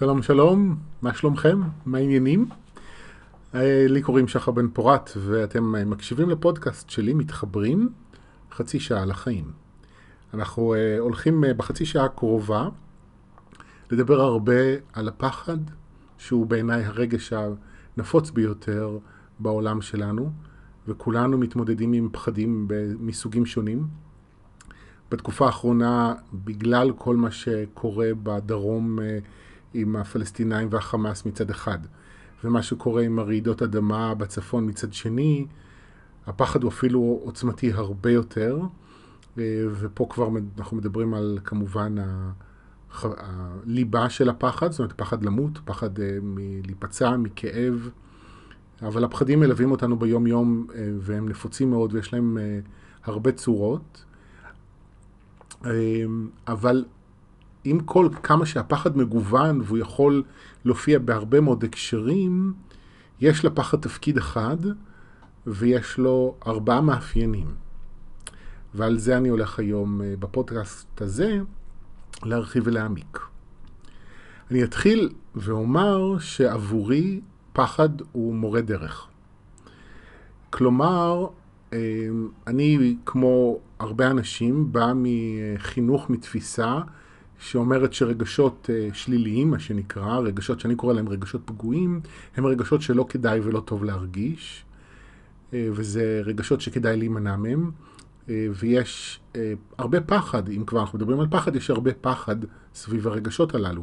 שלום שלום, מה שלומכם? מה העניינים? אה, לי קוראים שחר בן פורת ואתם אה, מקשיבים לפודקאסט שלי מתחברים חצי שעה לחיים. אנחנו uh, הולכים בחצי שעה הקרובה לדבר הרבה על הפחד, שהוא בעיניי הרגש הנפוץ ביותר בעולם שלנו, וכולנו מתמודדים עם פחדים מסוגים שונים. בתקופה האחרונה, בגלל כל מה שקורה בדרום עם הפלסטינאים והחמאס מצד אחד, ומה שקורה עם הרעידות אדמה בצפון מצד שני, הפחד הוא אפילו עוצמתי הרבה יותר, אה, ופה כבר אנחנו מדברים על כמובן הליבה של הפחד, זאת אומרת פחד למות, פחד אה, מלהיפצע, מכאב, אבל הפחדים מלווים אותנו ביום יום אה, והם נפוצים מאוד ויש להם הרבה צורות. אבל עם כל כמה שהפחד מגוון והוא יכול להופיע בהרבה מאוד הקשרים, יש לפחד תפקיד אחד ויש לו ארבעה מאפיינים. ועל זה אני הולך היום אה, בפודקאסט הזה להרחיב ולהעמיק. אני אתחיל ואומר שעבורי פחד הוא מורה דרך. כלומר, אה, אני, כמו הרבה אנשים, בא מחינוך, מתפיסה, שאומרת שרגשות אה, שליליים, מה שנקרא, רגשות שאני קורא להם רגשות פגועים, הם רגשות שלא כדאי ולא טוב להרגיש, וזה רגשות שכדאי להימנע מהם. אה, ויש אה, הרבה פחד, אם כבר אנחנו מדברים על פחד, יש הרבה פחד סביב הרגשות הללו.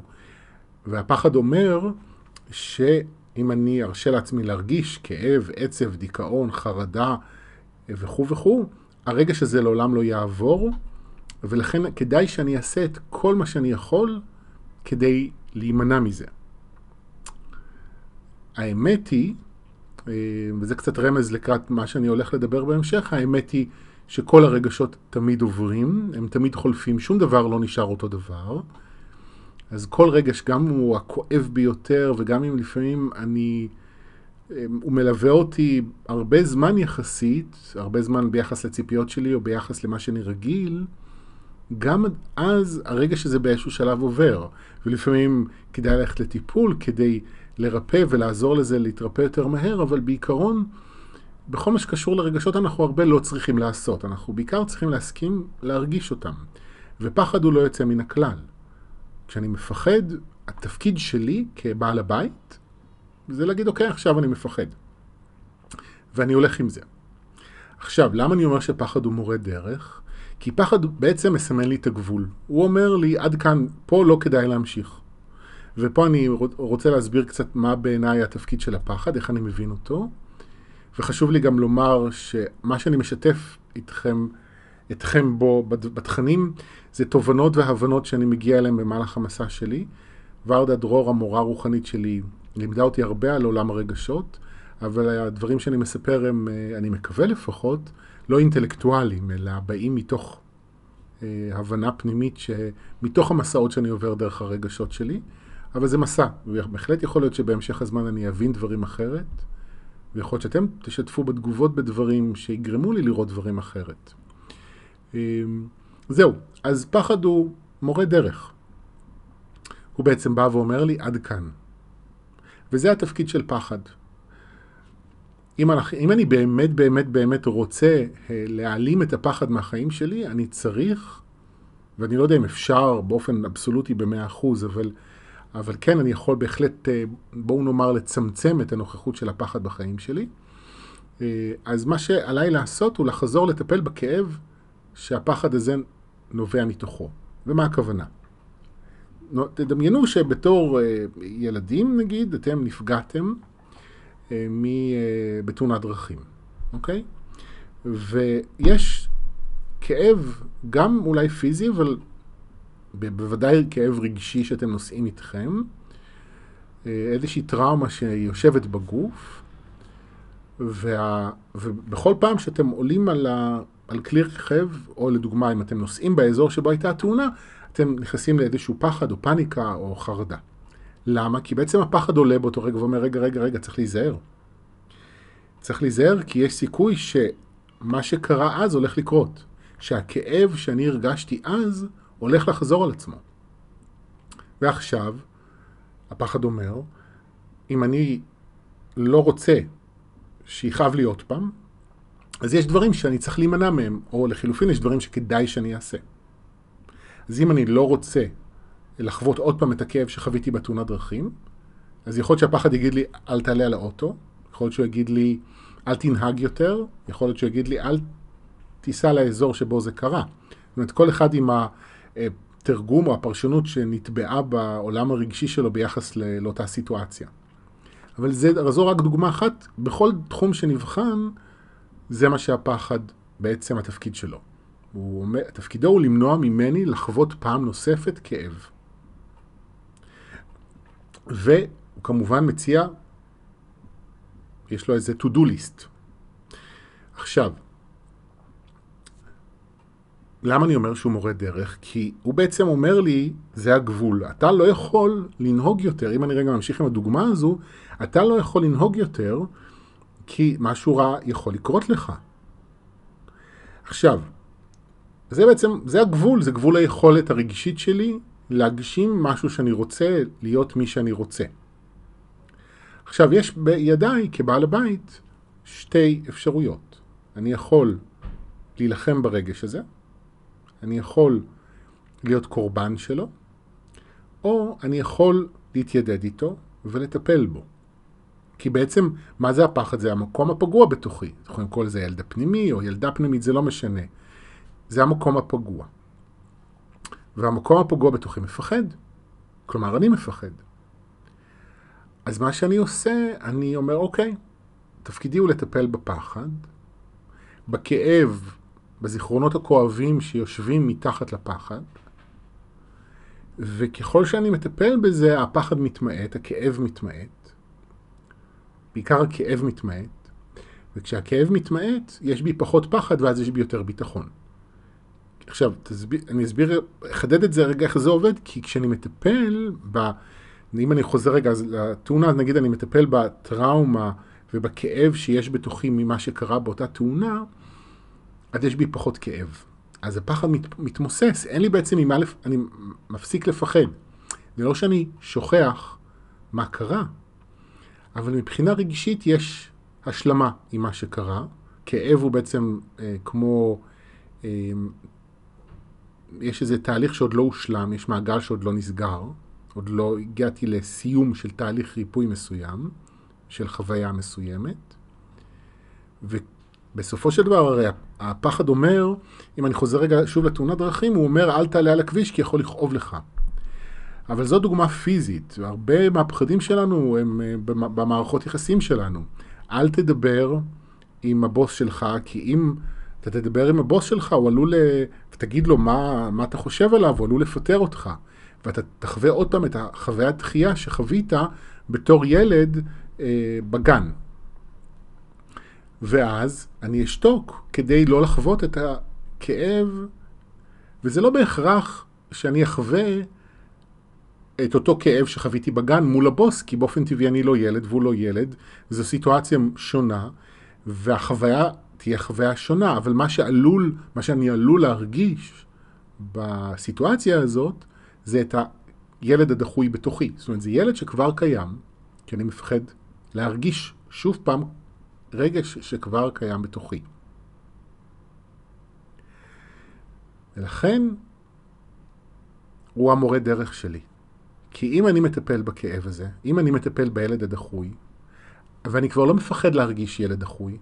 והפחד אומר שאם אני ארשה לעצמי להרגיש כאב, עצב, דיכאון, חרדה וכו' וכו', הרגש הזה לעולם לא יעבור, ולכן כדאי שאני אעשה את כל מה שאני יכול כדי להימנע מזה. האמת היא, וזה קצת רמז לקראת מה שאני הולך לדבר בהמשך, האמת היא שכל הרגשות תמיד עוברים, הם תמיד חולפים, שום דבר לא נשאר אותו דבר. אז כל רגש, גם אם הוא הכואב ביותר, וגם אם לפעמים אני... הוא מלווה אותי הרבה זמן יחסית, הרבה זמן ביחס לציפיות שלי או ביחס למה שאני רגיל, גם אז הרגש הזה באיזשהו שלב עובר. ולפעמים כדאי ללכת לטיפול כדי לרפא ולעזור לזה להתרפא יותר מהר, אבל בעיקרון בכל מה שקשור לרגשות אנחנו הרבה לא צריכים לעשות, אנחנו בעיקר צריכים להסכים להרגיש אותם. ופחד הוא לא יוצא מן הכלל. כשאני מפחד, התפקיד שלי כבעל הבית זה להגיד, אוקיי, עכשיו אני מפחד. ואני הולך עם זה. עכשיו, למה אני אומר שפחד הוא מורה דרך? כי פחד בעצם מסמן לי את הגבול. הוא אומר לי, עד כאן, פה לא כדאי להמשיך. ופה אני רוצה להסביר קצת מה בעיניי התפקיד של הפחד, איך אני מבין אותו. וחשוב לי גם לומר שמה שאני משתף איתכם, אתכם בו בתכנים, זה תובנות והבנות שאני מגיע אליהם במהלך המסע שלי. ורדה דרור, המורה הרוחנית שלי, לימדה אותי הרבה על עולם הרגשות, אבל הדברים שאני מספר הם, אה, אני מקווה לפחות, לא אינטלקטואליים, אלא באים מתוך אה, הבנה פנימית שמתוך המסעות שאני עובר דרך הרגשות שלי, אבל זה מסע, ובהחלט יכול להיות שבהמשך הזמן אני אבין דברים אחרת. ויכול להיות שאתם תשתפו בתגובות בדברים שיגרמו לי לראות דברים אחרת. אמ, זהו, אז פחד הוא מורה דרך. הוא בעצם בא ואומר לי, עד כאן. וזה התפקיד של פחד. אם, אנחנו, אם אני באמת באמת באמת רוצה אה, להעלים את הפחד מהחיים שלי, אני צריך, ואני לא יודע אם אפשר באופן אבסולוטי במאה אחוז, אבל אבל כן, אני יכול בהחלט, אה, בואו נאמר, לצמצם את הנוכחות של הפחד בחיים שלי. אה, אז מה שעליי לעשות הוא לחזור לטפל בכאב שהפחד הזה נובע מתוכו. ומה הכוונה? תדמיינו שבתור ילדים, נגיד, אתם נפגעתם בתאונת דרכים, אוקיי? ויש כאב, גם אולי פיזי, אבל בוודאי כאב רגשי שאתם נושאים איתכם, אה, איזושהי טראומה שיושבת בגוף, וה, ובכל פעם שאתם עולים על, ה, על כלי רכב, או לדוגמה אם אתם נוסעים באזור שבו הייתה התאונה, אתם נכנסים לאיזשהו פחד או פאניקה או חרדה. למה? כי בעצם הפחד עולה באותו רגע ואומר, רגע, רגע, רגע, צריך להיזהר. צריך להיזהר כי יש סיכוי שמה שקרה אז הולך לקרות. שהכאב שאני הרגשתי אז הולך לחזור על עצמו. ועכשיו, הפחד אומר, אם אני לא רוצה שיכאב לי עוד פעם, אז יש דברים שאני צריך להימנע מהם, או לחילופין יש דברים שכדאי שאני אעשה. אז אם אני לא רוצה לחוות עוד פעם את הכאב שחוויתי בתאונת דרכים, אז יכול להיות שהפחד יגיד לי, אל תעלה על האוטו, יכול להיות שהוא יגיד לי, אל תנהג יותר, יכול להיות שהוא יגיד לי, אל תיסע לאזור שבו זה קרה. זאת אומרת, כל אחד עם התרגום או הפרשנות שנטבעה בעולם הרגשי שלו ביחס לאותה סיטואציה. אבל זה, זו רק דוגמה אחת, בכל תחום שנבחן, זה מה שהפחד בעצם התפקיד שלו. הוא תפקידו הוא למנוע ממני לחוות פעם נוספת כאב. והוא כמובן מציע, יש לו איזה to-do list. עכשיו, למה אני אומר שהוא מורה דרך? כי הוא בעצם אומר לי, זה הגבול. אתה לא יכול לנהוג יותר, אם אני רגע ממשיך עם הדוגמה הזו, אתה לא יכול לנהוג יותר, כי משהו רע יכול לקרות לך. עכשיו, זה בעצם, זה הגבול, זה גבול היכולת הרגשית שלי להגשים משהו שאני רוצה, להיות מי שאני רוצה. עכשיו, יש בידיי, כבעל הבית, שתי אפשרויות. אני יכול להילחם ברגש הזה, אני יכול להיות קורבן שלו, או אני יכול להתיידד איתו ולטפל בו. כי בעצם, מה זה הפחד? זה המקום הפגוע בתוכי. אנחנו יכולים לקרוא לזה ילד הפנימי או ילדה פנימית, זה לא משנה. זה המקום הפגוע. והמקום הפגוע בתוכי מפחד. כלומר, אני מפחד. אז מה שאני עושה, אני אומר, אוקיי, תפקידי הוא לטפל בפחד, בכאב, בזיכרונות הכואבים שיושבים מתחת לפחד, וככל שאני מטפל בזה, הפחד מתמעט, הכאב מתמעט, בעיקר הכאב מתמעט, וכשהכאב מתמעט, יש בי פחות פחד ואז יש בי יותר ביטחון. עכשיו, תסביר, אני אסביר, אחדד את זה רגע איך זה עובד, כי כשאני מטפל ב... אם אני חוזר רגע לתאונה, אז נגיד אני מטפל בטראומה ובכאב שיש בתוכי ממה שקרה באותה תאונה, אז יש בי פחות כאב. אז הפחד מת, מתמוסס, אין לי בעצם ממה, לפ... אני מפסיק לפחד. זה לא שאני שוכח מה קרה, אבל מבחינה רגשית יש השלמה עם מה שקרה. כאב הוא בעצם אה, כמו אה, יש איזה תהליך שעוד לא הושלם, יש מעגל שעוד לא נסגר, עוד לא הגעתי לסיום של תהליך ריפוי מסוים, של חוויה מסוימת, ובסופו של דבר הרי הפחד אומר, אם אני חוזר רגע שוב לתאונת דרכים, הוא אומר אל תעלה על הכביש כי יכול לכאוב לך. אבל זו דוגמה פיזית, והרבה מהפחדים שלנו הם אה, במערכות יחסים שלנו. אל תדבר עם הבוס שלך, כי אם... אתה תדבר עם הבוס שלך, הוא עלול, ותגיד לו מה, מה אתה חושב עליו, הוא עלול לפטר אותך. ואתה תחווה עוד פעם את החוויית דחייה שחווית בתור ילד אה, בגן. ואז אני אשתוק כדי לא לחוות את הכאב, וזה לא בהכרח שאני אחווה את אותו כאב שחוויתי בגן מול הבוס, כי באופן טבעי אני לא ילד והוא לא ילד, זו סיטואציה שונה, והחוויה תהיה חוויה שונה, אבל מה שעלול, מה שאני עלול להרגיש בסיטואציה הזאת, זה את הילד הדחוי בתוכי. זאת אומרת, זה ילד שכבר קיים, כי אני מפחד להרגיש שוב פעם רגש שכבר קיים בתוכי. ולכן הוא המורה דרך שלי. כי אם אני מטפל בכאב הזה, אם אני מטפל בילד הדחוי, ואני כבר לא מפחד להרגיש ילד דחוי,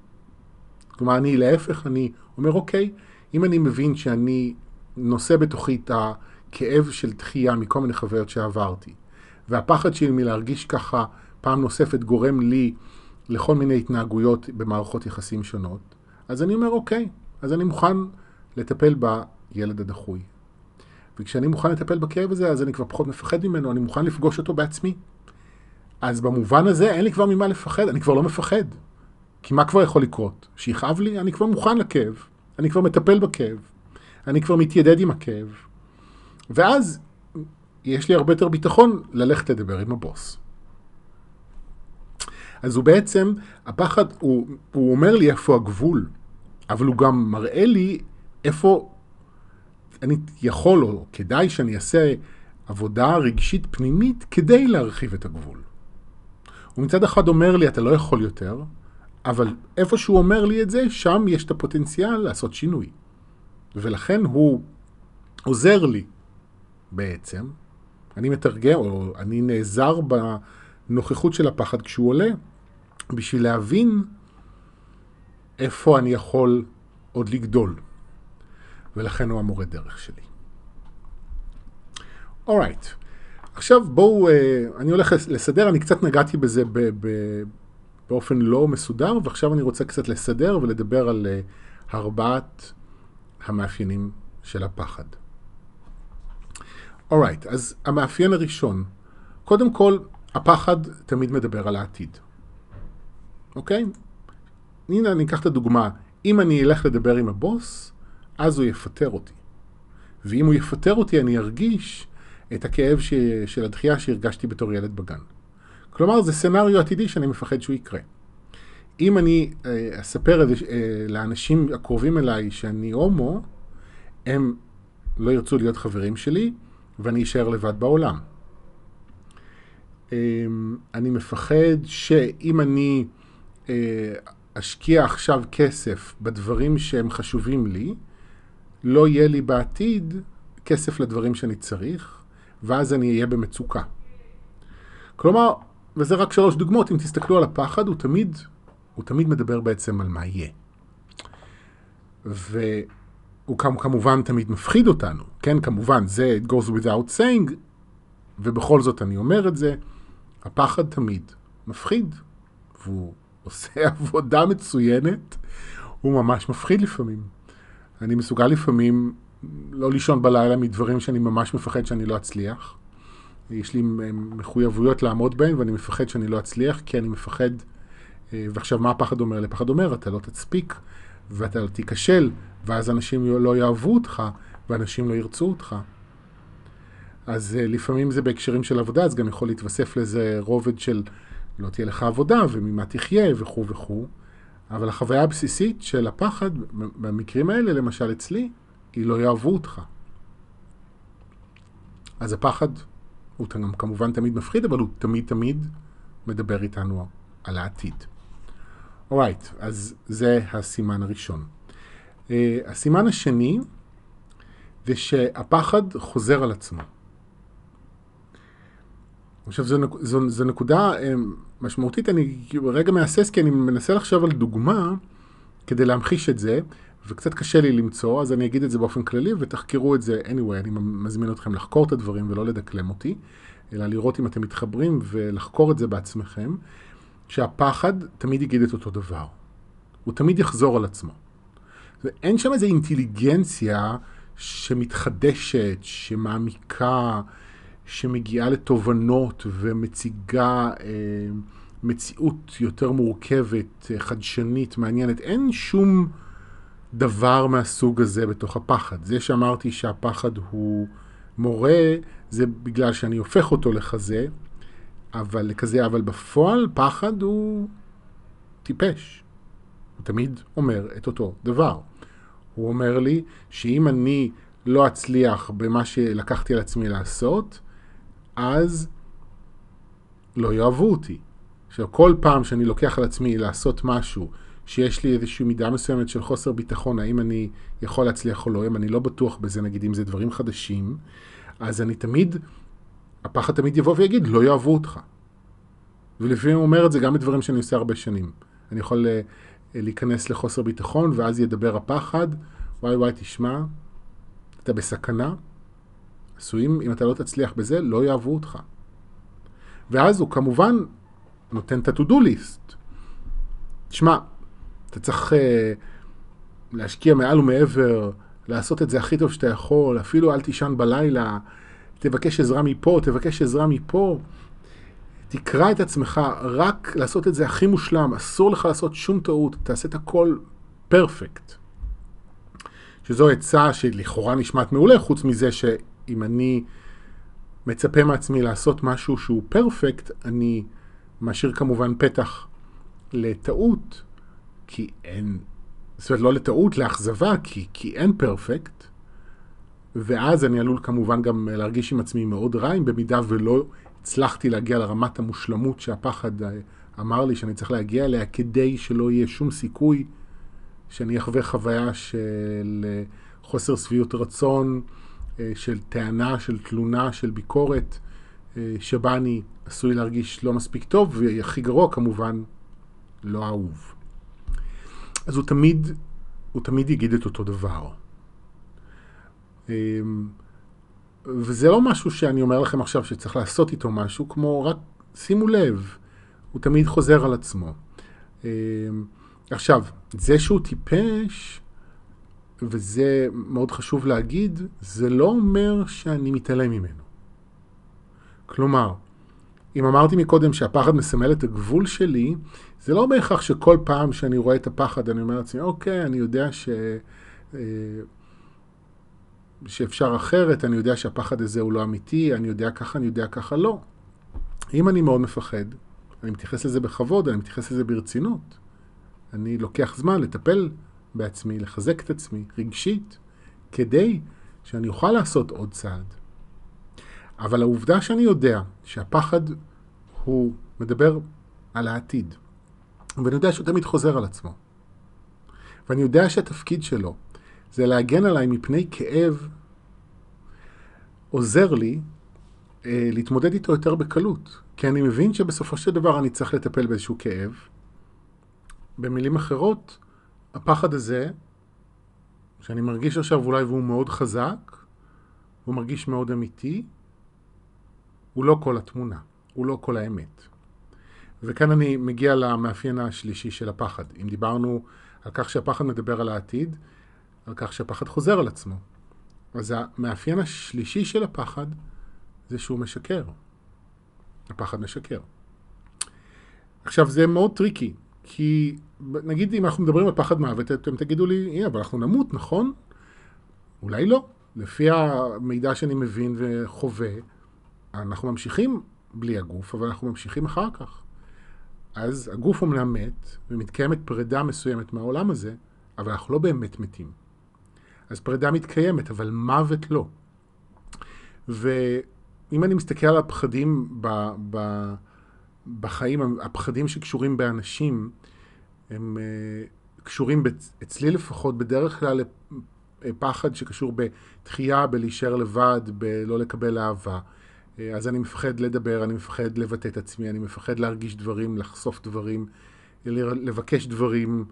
כלומר, אני להפך, אני אומר, אוקיי, אם אני מבין שאני נושא בתוכי את הכאב של דחייה מכל מיני חוויות שעברתי, והפחד שלי מלהרגיש ככה פעם נוספת גורם לי לכל מיני התנהגויות במערכות יחסים שונות, אז אני אומר, אוקיי, אז אני מוכן לטפל בילד הדחוי. וכשאני מוכן לטפל בכאב הזה, אז אני כבר פחות מפחד ממנו, אני מוכן לפגוש אותו בעצמי. אז במובן הזה אין לי כבר ממה לפחד, אני כבר לא מפחד. כי מה כבר יכול לקרות? שיכאב לי? אני כבר מוכן לכאב. אני כבר מטפל בכאב. אני כבר מתיידד עם הכאב. ואז יש לי הרבה יותר ביטחון ללכת לדבר עם הבוס. אז הוא בעצם, הפחד, הוא, הוא אומר לי איפה הגבול, אבל הוא גם מראה לי איפה אני יכול או כדאי שאני אעשה עבודה רגשית פנימית כדי להרחיב את הגבול. הוא מצד אחד אומר לי, אתה לא יכול יותר, אבל איפה שהוא אומר לי את זה, שם יש את הפוטנציאל לעשות שינוי. ולכן הוא עוזר לי בעצם. אני מתרגם, או אני נעזר בנוכחות של הפחד כשהוא עולה, בשביל להבין איפה אני יכול עוד לגדול. ולכן הוא המורה דרך שלי. אורייט. Right. עכשיו בואו, אה, אני הולך לסדר, אני קצת נגעתי בזה ב, ב, באופן לא מסודר, ועכשיו אני רוצה קצת לסדר ולדבר על אה, ארבעת המאפיינים של הפחד. אורייט, right, אז המאפיין הראשון, קודם כל, הפחד תמיד מדבר על העתיד. אוקיי? Okay? הנה אני אקח את הדוגמה, אם אני אלך לדבר עם הבוס, אז הוא יפטר אותי. ואם הוא יפטר אותי אני ארגיש את הכאב ש... של הדחייה שהרגשתי בתור ילד בגן. כלומר, זה סצנריו עתידי שאני מפחד שהוא יקרה. אם אני אה, אספר אה, לאנשים הקרובים אליי שאני הומו, הם לא ירצו להיות חברים שלי, ואני אשאר לבד בעולם. אה, אני מפחד שאם אני אה, אשקיע עכשיו כסף בדברים שהם חשובים לי, לא יהיה לי בעתיד כסף לדברים שאני צריך, ואז אני אהיה במצוקה. כלומר, וזה רק שלוש דוגמאות, אם תסתכלו על הפחד, הוא תמיד, הוא תמיד מדבר בעצם על מה יהיה. והוא כמובן תמיד מפחיד אותנו, כן, כמובן, זה it goes without saying, ובכל זאת אני אומר את זה, הפחד תמיד מפחיד, והוא עושה עבודה מצוינת, הוא ממש מפחיד לפעמים. אני מסוגל לפעמים לא לישון בלילה מדברים שאני ממש מפחד שאני לא אצליח. יש לי מחויבויות לעמוד בהן ואני מפחד שאני לא אצליח כי אני מפחד, אה, ועכשיו מה הפחד אומר? לפחד אומר, אתה לא תספיק ואתה לא תיכשל ואז אנשים לא יאהבו אותך ואנשים לא ירצו אותך. אז אה, לפעמים זה בהקשרים של עבודה, אז גם יכול להתווסף לזה רובד של לא תהיה לך עבודה וממה תחיה וכו' וכו'. אבל החוויה הבסיסית של הפחד, במקרים האלה, למשל אצלי, היא לא יאהבו אותך. אז הפחד הוא כמובן תמיד מפחיד, אבל הוא תמיד תמיד מדבר איתנו על העתיד. אורייט, right, אז זה הסימן הראשון. Uh, הסימן השני זה שהפחד חוזר על עצמו. עכשיו זו, זו, זו נקודה uh, משמעותית, אני רגע מהסס כי אני מנסה לחשוב על דוגמה כדי להמחיש את זה, וקצת קשה לי למצוא, אז אני אגיד את זה באופן כללי ותחקרו את זה anyway, אני מזמין אתכם לחקור את הדברים ולא לדקלם אותי, אלא לראות אם אתם מתחברים ולחקור את זה בעצמכם, שהפחד תמיד יגיד את אותו דבר. הוא תמיד יחזור על עצמו. אין שם איזו אינטליגנציה שמתחדשת, שמעמיקה, שמגיעה לתובנות ומציגה אה, מציאות יותר מורכבת, חדשנית, מעניינת. אין שום... דבר מהסוג הזה בתוך הפחד. זה שאמרתי שהפחד הוא מורה, זה בגלל שאני הופך אותו לכזה, אבל לכזה, אבל בפועל פחד הוא טיפש. הוא תמיד אומר את אותו דבר. הוא אומר לי שאם אני לא אצליח במה שלקחתי על עצמי לעשות, אז לא יאהבו אותי. עכשיו, כל פעם שאני לוקח על עצמי לעשות משהו שיש לי איזושהי מידה מסוימת של חוסר ביטחון, האם אני יכול להצליח או לא, אם אני לא בטוח בזה, נגיד אם זה דברים חדשים, אז אני תמיד, הפחד תמיד יבוא ויגיד, לא יאהבו אותך. ולפעמים הוא אומר את זה גם בדברים שאני עושה הרבה שנים. אני יכול אה, להיכנס לחוסר ביטחון, ואז ידבר הפחד, וואי וואי, תשמע, אתה בסכנה, עשויים, אם אתה לא תצליח בזה, לא יאהבו אותך. ואז הוא כמובן נותן את ה-to-do list. תשמע, אתה צריך uh, להשקיע מעל ומעבר, לעשות את זה הכי טוב שאתה יכול, אפילו אל תישן בלילה, תבקש עזרה מפה, תבקש עזרה מפה. תקרא את עצמך, רק לעשות את זה הכי מושלם, אסור לך לעשות שום טעות, תעשה את הכל פרפקט. שזו עצה שלכאורה נשמעת מעולה, חוץ מזה שאם אני מצפה מעצמי לעשות משהו שהוא פרפקט, אני משאיר כמובן פתח לטעות, כי אין, זאת אומרת לא לטעות, לאכזבה, כי, כי אין פרפקט, ואז אני עלול כמובן גם להרגיש עם עצמי מאוד רע, אם במידה ולא הצלחתי להגיע לרמת המושלמות שהפחד אה, אמר לי שאני צריך להגיע אליה, כדי שלא יהיה שום סיכוי שאני אחווה חוויה של אה, חוסר שביעות רצון, אה, של טענה, של תלונה, של ביקורת, שבה אני עשוי להרגיש לא מספיק טוב, והכי גרוע כמובן, לא אהוב. אז הוא תמיד, הוא תמיד יגיד את אותו דבר. אמ, וזה לא משהו שאני אומר לכם עכשיו שצריך לעשות איתו משהו, כמו רק שימו לב, הוא תמיד חוזר על עצמו. אמ, עכשיו, זה שהוא טיפש, וזה מאוד חשוב להגיד, זה לא אומר שאני מתעלם ממנו. כלומר, אם אמרתי מקודם שהפחד מסמל את הגבול שלי, זה לא בהכרח שכל פעם שאני רואה את הפחד אני אומר לעצמי, אוקיי, אני יודע ש... אה, שאפשר אחרת, אני יודע שהפחד הזה הוא לא אמיתי, אני יודע ככה, אני יודע ככה, לא. אם אני מאוד מפחד, אני מתייחס לזה בכבוד, אני מתייחס לזה ברצינות. אני לוקח זמן לטפל בעצמי, לחזק את עצמי רגשית, כדי שאני אוכל לעשות עוד צעד. אבל העובדה שאני יודע שהפחד הוא מדבר על העתיד, ואני יודע שהוא תמיד חוזר על עצמו, ואני יודע שהתפקיד שלו זה להגן עליי מפני כאב, עוזר לי אה, להתמודד איתו יותר בקלות. כי אני מבין שבסופו של דבר אני צריך לטפל באיזשהו כאב. במילים אחרות, הפחד הזה, שאני מרגיש עכשיו אולי והוא מאוד חזק, הוא מרגיש מאוד אמיתי, הוא לא כל התמונה, הוא לא כל האמת. וכאן אני מגיע למאפיין השלישי של הפחד. אם דיברנו על כך שהפחד מדבר על העתיד, על כך שהפחד חוזר על עצמו. אז המאפיין השלישי של הפחד זה שהוא משקר. הפחד משקר. עכשיו זה מאוד טריקי, כי נגיד אם אנחנו מדברים על פחד מוות, אתם תגידו לי, הנה, אבל אנחנו נמות, נכון? אולי לא. לפי המידע שאני מבין וחווה, אנחנו ממשיכים בלי הגוף, אבל אנחנו ממשיכים אחר כך. אז הגוף אומנם מת, ומתקיימת פרידה מסוימת מהעולם הזה, אבל אנחנו לא באמת מתים. אז פרידה מתקיימת, אבל מוות לא. ואם אני מסתכל על הפחדים ב, ב, בחיים, הפחדים שקשורים באנשים, הם uh, קשורים, אצלי לפחות, בדרך כלל לפחד שקשור בתחייה, בלהישאר לבד, בלא לקבל אהבה. אה, אז אני מפחד לדבר, אני מפחד לבטא את עצמי, אני מפחד להרגיש דברים, לחשוף דברים, לבקש דברים,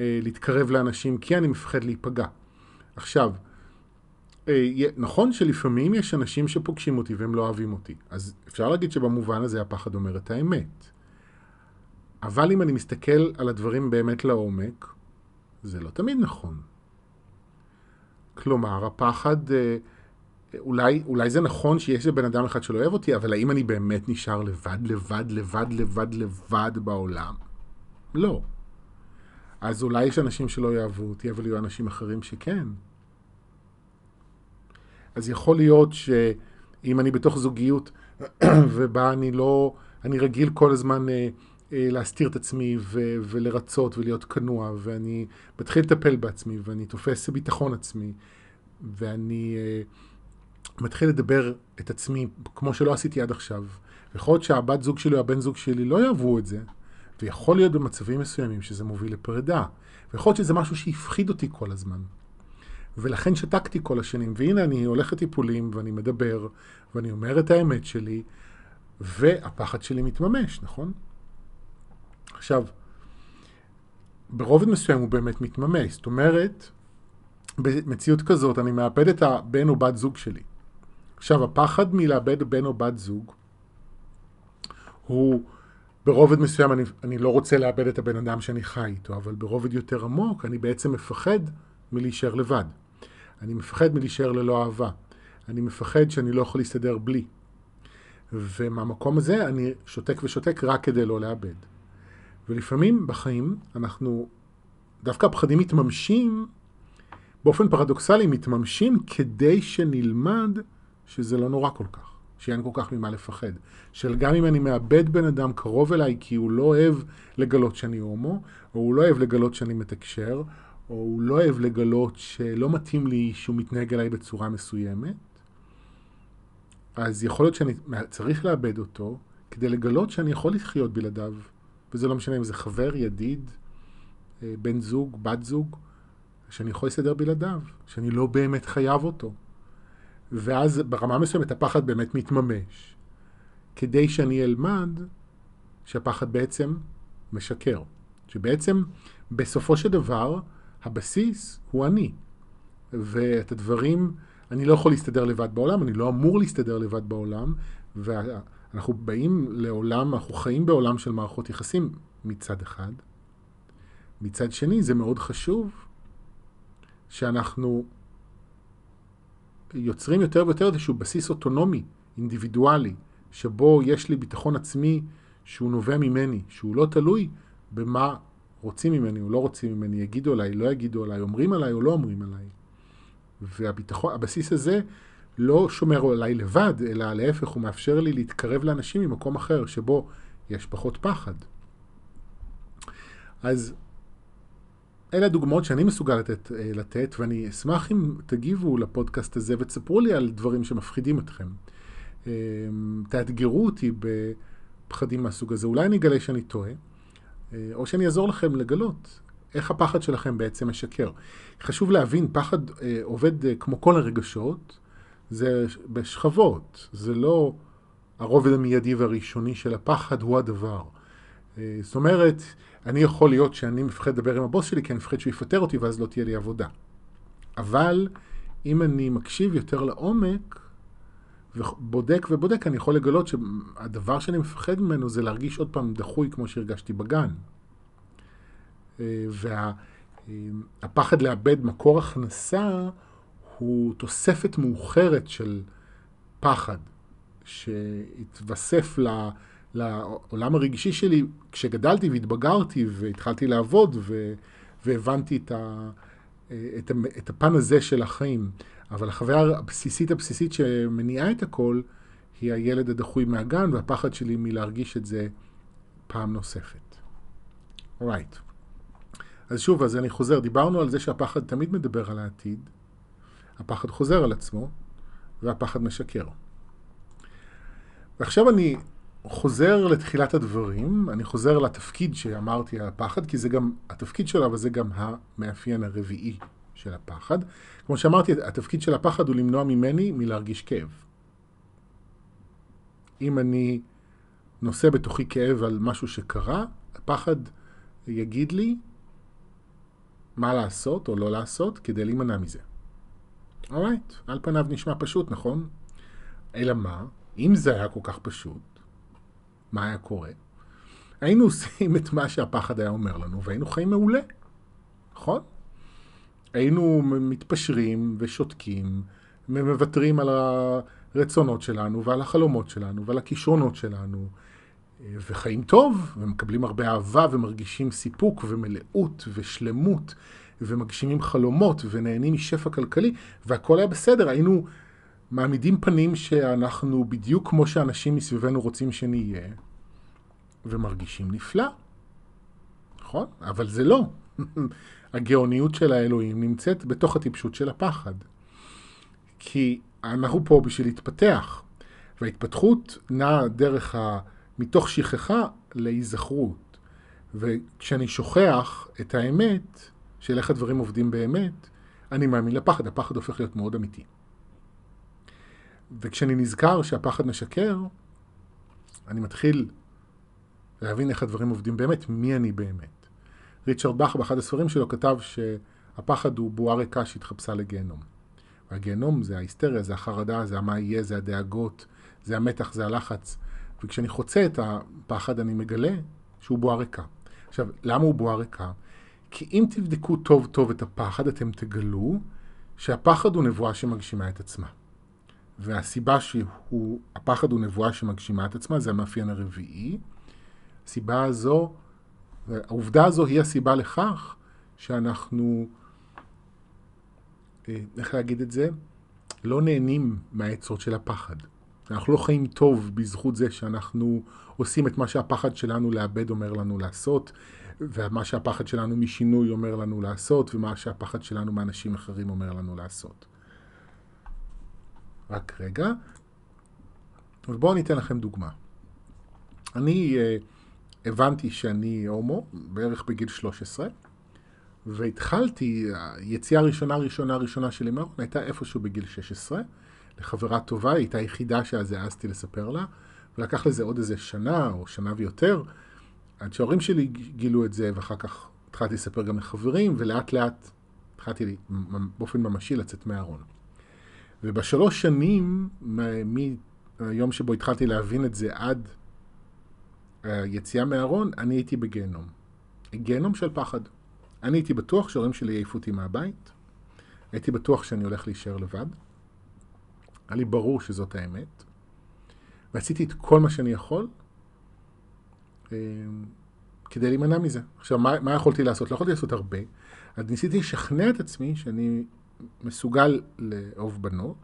אה, להתקרב לאנשים, כי אני מפחד להיפגע. עכשיו, אה, נכון שלפעמים יש אנשים שפוגשים אותי והם לא אוהבים אותי, אז אפשר להגיד שבמובן הזה הפחד אומר את האמת. אבל אם אני מסתכל על הדברים באמת לעומק, זה לא תמיד נכון. כלומר, הפחד, אולי, אולי זה נכון שיש בן אדם אחד שלא אוהב אותי, אבל האם אני באמת נשאר לבד, לבד, לבד, לבד, לבד בעולם? לא. אז אולי יש אנשים שלא יאהבו אותי, אבל יהיו אנשים אחרים שכן. אז יכול להיות שאם אני בתוך זוגיות ובה אני לא, אני רגיל כל הזמן אה, אה, להסתיר את עצמי ו- ולרצות ולהיות כנוע, ואני מתחיל לטפל בעצמי, ואני תופס ביטחון עצמי, ואני אה, מתחיל לדבר את עצמי כמו שלא עשיתי עד עכשיו. יכול להיות שהבת זוג שלי או הבן זוג שלי לא יאהבו את זה, ויכול להיות במצבים מסוימים שזה מוביל לפרידה. ויכול להיות שזה משהו שהפחיד אותי כל הזמן. ולכן שתקתי כל השנים. והנה אני הולך לטיפולים ואני מדבר ואני אומר את האמת שלי, והפחד שלי מתממש, נכון? עכשיו, ברובד מסוים הוא באמת מתממש. זאת אומרת, במציאות כזאת אני מאבד את הבן או בת זוג שלי. עכשיו, הפחד מלאבד בן או בת זוג הוא ברובד מסוים אני, אני לא רוצה לאבד את הבן אדם שאני חי איתו, אבל ברובד יותר עמוק אני בעצם מפחד מלהישאר לבד. אני מפחד מלהישאר ללא אהבה. אני מפחד שאני לא יכול להסתדר בלי. ומהמקום הזה אני שותק ושותק רק כדי לא לאבד. ולפעמים בחיים אנחנו, דווקא הפחדים מתממשים, באופן פרדוקסלי מתממשים כדי שנלמד שזה לא נורא כל כך. שאין כל כך ממה לפחד. של גם אם אני מאבד בן אדם קרוב אליי כי הוא לא אוהב לגלות שאני הומו, או הוא לא אוהב לגלות שאני מתקשר, או הוא לא אוהב לגלות שלא מתאים לי שהוא מתנהג אליי בצורה מסוימת, אז יכול להיות שאני צריך לאבד אותו כדי לגלות שאני יכול לחיות בלעדיו. וזה לא משנה אם זה חבר, ידיד, אה, בן זוג, בת זוג, שאני יכול להסתדר בלעדיו, שאני לא באמת חייב אותו. ואז ברמה מסוימת הפחד באמת מתממש, כדי שאני אלמד שהפחד בעצם משקר. שבעצם בסופו של דבר הבסיס הוא אני. ואת הדברים, אני לא יכול להסתדר לבד בעולם, אני לא אמור להסתדר לבד בעולם, ואנחנו באים לעולם, אנחנו חיים בעולם של מערכות יחסים מצד אחד. מצד שני, זה מאוד חשוב שאנחנו יוצרים יותר ויותר איזשהו בסיס אוטונומי, אינדיבידואלי, שבו יש לי ביטחון עצמי שהוא נובע ממני, שהוא לא תלוי במה רוצים ממני או לא רוצים ממני, יגידו עליי, לא יגידו עליי, אומרים עליי או לא אומרים עליי. והבסיס הזה לא שומר עליי לבד, אלא להפך, הוא מאפשר לי להתקרב לאנשים ממקום אחר, שבו יש פחות פחד. אז אלה הדוגמאות שאני מסוגל לתת, אה, לתת, ואני אשמח אם תגיבו לפודקאסט הזה ותספרו לי על דברים שמפחידים אתכם. אה, תאתגרו אותי בפחדים מהסוג הזה. אולי אני אגלה שאני טועה, אה, או שאני אעזור לכם לגלות איך הפחד שלכם בעצם משקר. חשוב להבין, פחד עובד כמו כל הרגשות, זה בשכבות, זה לא הרובד המיידי והראשוני של הפחד הוא הדבר. זאת אומרת, אני יכול להיות שאני מפחד לדבר עם הבוס שלי כי אני מפחד שהוא יפטר אותי ואז לא תהיה לי עבודה. אבל אם אני מקשיב יותר לעומק ובודק ובודק, אני יכול לגלות שהדבר שאני מפחד ממנו זה להרגיש עוד פעם דחוי כמו שהרגשתי בגן. והפחד לאבד מקור הכנסה הוא תוספת מאוחרת של פחד שהתווסף ל... לה... לעולם הרגשי שלי כשגדלתי והתבגרתי והתחלתי לעבוד ו, והבנתי את, ה, את, את הפן הזה של החיים. אבל החוויה הבסיסית הבסיסית שמניעה את הכל היא הילד הדחוי מהגן והפחד שלי מלהרגיש את זה פעם נוספת. אורייט. Right. אז שוב, אז אני חוזר, דיברנו על זה שהפחד תמיד מדבר על העתיד, הפחד חוזר על עצמו והפחד משקר. ועכשיו אני חוזר לתחילת הדברים, אני חוזר לתפקיד שאמרתי על הפחד, כי זה גם התפקיד שלו, אבל זה גם המאפיין הרביעי של הפחד. כמו שאמרתי, התפקיד של הפחד הוא למנוע ממני מלהרגיש כאב. אם אני נושא בתוכי כאב על משהו שקרה, הפחד יגיד לי מה לעשות או לא לעשות כדי להימנע מזה. אורייט, על פניו נשמע פשוט, נכון? אלא מה? אם זה היה כל כך פשוט, מה היה קורה? היינו עושים את מה שהפחד היה אומר לנו, והיינו חיים מעולה, נכון? היינו מתפשרים ושותקים, ומוותרים על הרצונות שלנו, ועל החלומות שלנו, ועל הכישרונות שלנו, וחיים טוב, ומקבלים הרבה אהבה, ומרגישים סיפוק, ומלאות, ושלמות, ומגשימים חלומות, ונהנים משפע כלכלי, והכל היה בסדר, היינו... מעמידים פנים שאנחנו בדיוק כמו שאנשים מסביבנו רוצים שנהיה, ומרגישים נפלא. נכון? אבל זה לא. הגאוניות של האלוהים נמצאת בתוך הטיפשות של הפחד. כי אנחנו פה בשביל להתפתח, וההתפתחות נעה דרך ה... מתוך שכחה להיזכרות. וכשאני שוכח את האמת, של איך הדברים עובדים באמת, אני מאמין לפחד, הפחד הופך להיות מאוד אמיתי. וכשאני נזכר שהפחד משקר, אני מתחיל להבין איך הדברים עובדים באמת, מי אני באמת. ריצ'רד באך באחד הספרים שלו כתב שהפחד הוא בועה ריקה שהתחפשה לגיהנום. והגיהנום זה ההיסטריה, זה החרדה, זה המה יהיה, זה הדאגות, זה המתח, זה הלחץ. וכשאני חוצה את הפחד אני מגלה שהוא בועה ריקה. עכשיו, למה הוא בועה ריקה? כי אם תבדקו טוב טוב את הפחד, אתם תגלו שהפחד הוא נבואה שמגשימה את עצמה. והסיבה שהפחד הוא נבואה שמגשימה את עצמה, זה המאפיין הרביעי. הסיבה הזו, העובדה הזו היא הסיבה לכך שאנחנו, אה, איך להגיד את זה? לא נהנים מהעצות של הפחד. אנחנו לא חיים טוב בזכות זה שאנחנו עושים את מה שהפחד שלנו לאבד אומר לנו לעשות, ומה שהפחד שלנו משינוי אומר לנו לעשות, ומה שהפחד שלנו מאנשים אחרים אומר לנו לעשות. רק רגע. ובואו אני אתן לכם דוגמה. אני uh, הבנתי שאני הומו בערך בגיל 13, והתחלתי, היציאה הראשונה, ראשונה, ראשונה שלי מהארון הייתה איפשהו בגיל 16, לחברה טובה, היא הייתה היחידה שאז העזתי לספר לה, ולקח לזה עוד איזה שנה או שנה ויותר, עד שההורים שלי גילו את זה, ואחר כך התחלתי לספר גם לחברים, ולאט לאט התחלתי באופן ממשי לצאת מהארון. ובשלוש שנים, מהיום שבו התחלתי להבין את זה עד היציאה מהארון, אני הייתי בגיהנום. גיהנום של פחד. אני הייתי בטוח שההורים שלי יעיפו אותי מהבית, הייתי בטוח שאני הולך להישאר לבד. היה לי ברור שזאת האמת, ועשיתי את כל מה שאני יכול אה, כדי להימנע מזה. עכשיו, מה, מה יכולתי לעשות? לא יכולתי לעשות הרבה, אז ניסיתי לשכנע את עצמי שאני מסוגל לאהוב בנות.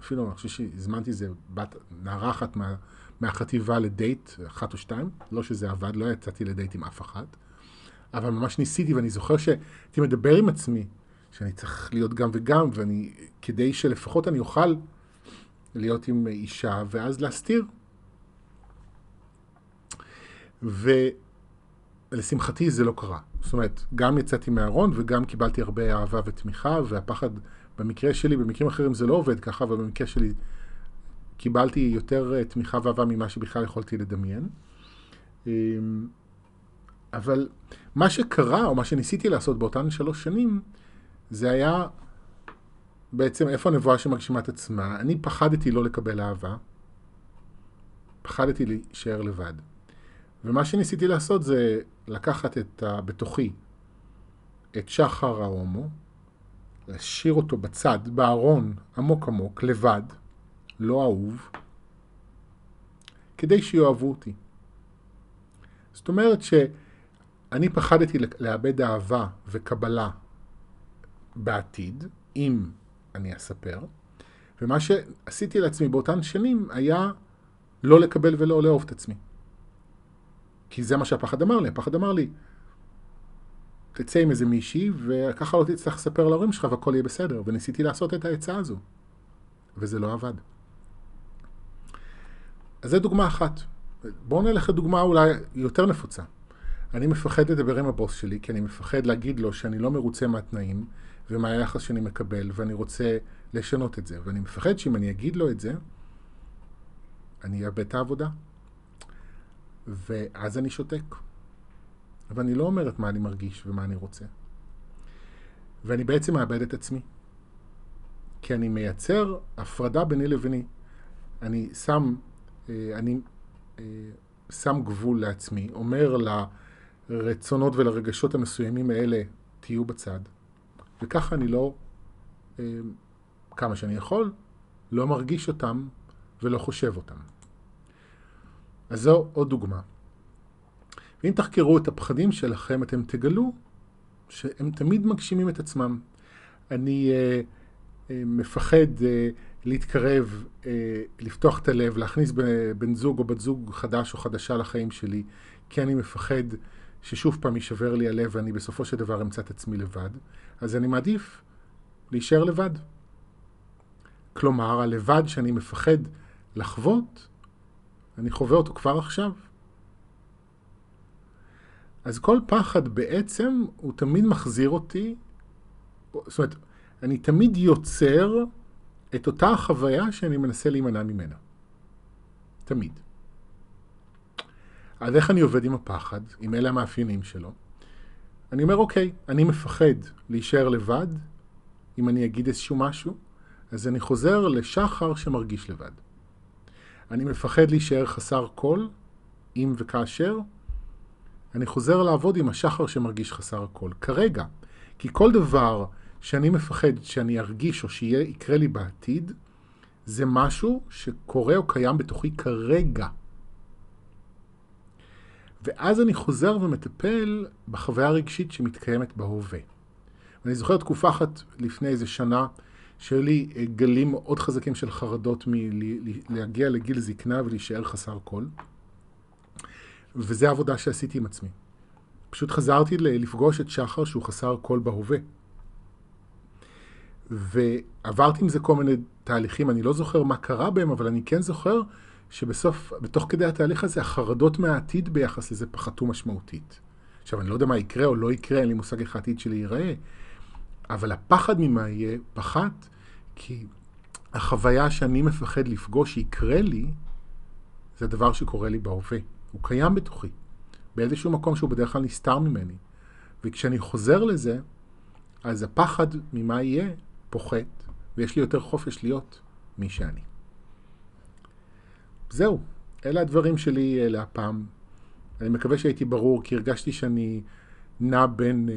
אפילו, אני חושב שהזמנתי איזה בת, נערה אחת מה, מהחטיבה לדייט, אחת או שתיים, לא שזה עבד, לא יצאתי לדייט עם אף אחת. אבל ממש ניסיתי, ואני זוכר שהייתי מדבר עם עצמי, שאני צריך להיות גם וגם, ואני, כדי שלפחות אני אוכל להיות עם אישה, ואז להסתיר. ולשמחתי זה לא קרה. זאת אומרת, גם יצאתי מהארון וגם קיבלתי הרבה אהבה ותמיכה, והפחד, במקרה שלי, במקרים אחרים זה לא עובד ככה, אבל במקרה שלי קיבלתי יותר אה, תמיכה ואהבה ממה שבכלל יכולתי לדמיין. אמ, אבל מה שקרה, או מה שניסיתי לעשות באותן שלוש שנים, זה היה בעצם איפה הנבואה שמגשימה את עצמה. אני פחדתי לא לקבל אהבה, פחדתי להישאר לבד. ומה שניסיתי לעשות זה לקחת את ה... בתוכי את שחר ההומו, להשאיר אותו בצד, בארון, עמוק עמוק, לבד, לא אהוב, כדי שיאהבו אותי. זאת אומרת ש... אני פחדתי לאבד אהבה וקבלה בעתיד, אם אני אספר, ומה שעשיתי לעצמי באותן שנים היה לא לקבל ולא לאהוב את עצמי. כי זה מה שהפחד אמר לי. הפחד אמר לי, תצא עם איזה מישהי, וככה לא תצטרך לספר להורים שלך והכל יהיה בסדר. וניסיתי לעשות את העצה הזו, וזה לא עבד. אז זו דוגמה אחת. בואו נלך לדוגמה אולי יותר נפוצה. אני מפחד לדבר עם הבוס שלי, כי אני מפחד להגיד לו שאני לא מרוצה מהתנאים ומהיחס שאני מקבל, ואני רוצה לשנות את זה. ואני מפחד שאם אני אגיד לו את זה, אני אאבד את העבודה. ואז אני שותק. ואני לא אומר את מה אני מרגיש ומה אני רוצה. ואני בעצם מאבד את עצמי. כי אני מייצר הפרדה ביני לביני. אני שם, אה, אני אה, שם גבול לעצמי, אומר. לרצונות ולרגשות המסוימים האלה תהיו בצד. וככה אני לא, אה, כמה שאני יכול, לא מרגיש אותם ולא חושב אותם. אז זו עוד דוגמה. ואם תחקרו את הפחדים שלכם, אתם תגלו שהם תמיד מגשימים את עצמם. אני אה, אה, מפחד אה, להתקרב, אה, לפתוח את הלב, להכניס בן זוג או בת זוג חדש או חדשה לחיים שלי, כי אני מפחד ששוב פעם יישבר לי הלב ואני בסופו של דבר אמצא את עצמי לבד, אז אני מעדיף להישאר לבד. כלומר, הלבד שאני מפחד לחוות, אני חווה אותו כבר עכשיו. אז כל פחד בעצם הוא תמיד מחזיר אותי, זאת אומרת, אני תמיד יוצר את אותה החוויה שאני מנסה להימנע ממנה. תמיד. אז איך אני עובד עם הפחד, אם אלה המאפיינים שלו? אני אומר, אוקיי, אני מפחד להישאר לבד, אם אני אגיד איזשהו משהו, אז אני חוזר לשחר שמרגיש לבד. אני מפחד להישאר חסר קול, אם וכאשר, אני חוזר לעבוד עם השחר שמרגיש חסר קול. כרגע, כי כל דבר שאני מפחד שאני ארגיש או שיקרה לי בעתיד, זה משהו שקורה או קיים בתוכי כרגע. ואז אני חוזר ומטפל בחוויה הרגשית שמתקיימת בהווה. אני זוכר תקופה אחת לפני איזה שנה, שהיו לי אה, גלים מאוד חזקים של חרדות מלהגיע לגיל זקנה ולהישאר חסר כל. וזו העבודה שעשיתי עם עצמי. פשוט חזרתי לפגוש את שחר שהוא חסר קול בהווה. ועברתי עם זה כל מיני תהליכים, אני לא זוכר מה קרה בהם, אבל אני כן זוכר שבסוף, בתוך כדי התהליך הזה, החרדות מהעתיד ביחס לזה פחתו משמעותית. עכשיו, אני לא יודע מה יקרה או לא יקרה, אין לי מושג איך העתיד שלי ייראה, אבל הפחד ממה יהיה פחת, כי החוויה שאני מפחד לפגוש שיקרה לי, זה הדבר שקורה לי בהווה. הוא קיים בתוכי, באיזשהו מקום שהוא בדרך כלל נסתר ממני. וכשאני חוזר לזה, אז הפחד ממה יהיה פוחת, ויש לי יותר חופש להיות מי שאני. זהו, אלה הדברים שלי להפעם. אני מקווה שהייתי ברור, כי הרגשתי שאני נע בין אה,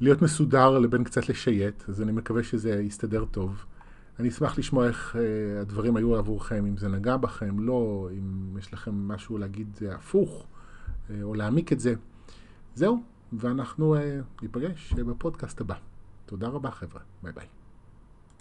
להיות מסודר לבין קצת לשייט, אז אני מקווה שזה יסתדר טוב. אני אשמח לשמוע איך אה, הדברים היו עבורכם, אם זה נגע בכם, לא, אם יש לכם משהו להגיד הפוך, אה, או להעמיק את זה. זהו, ואנחנו אה, ניפגש בפודקאסט הבא. תודה רבה חבר'ה, ביי ביי.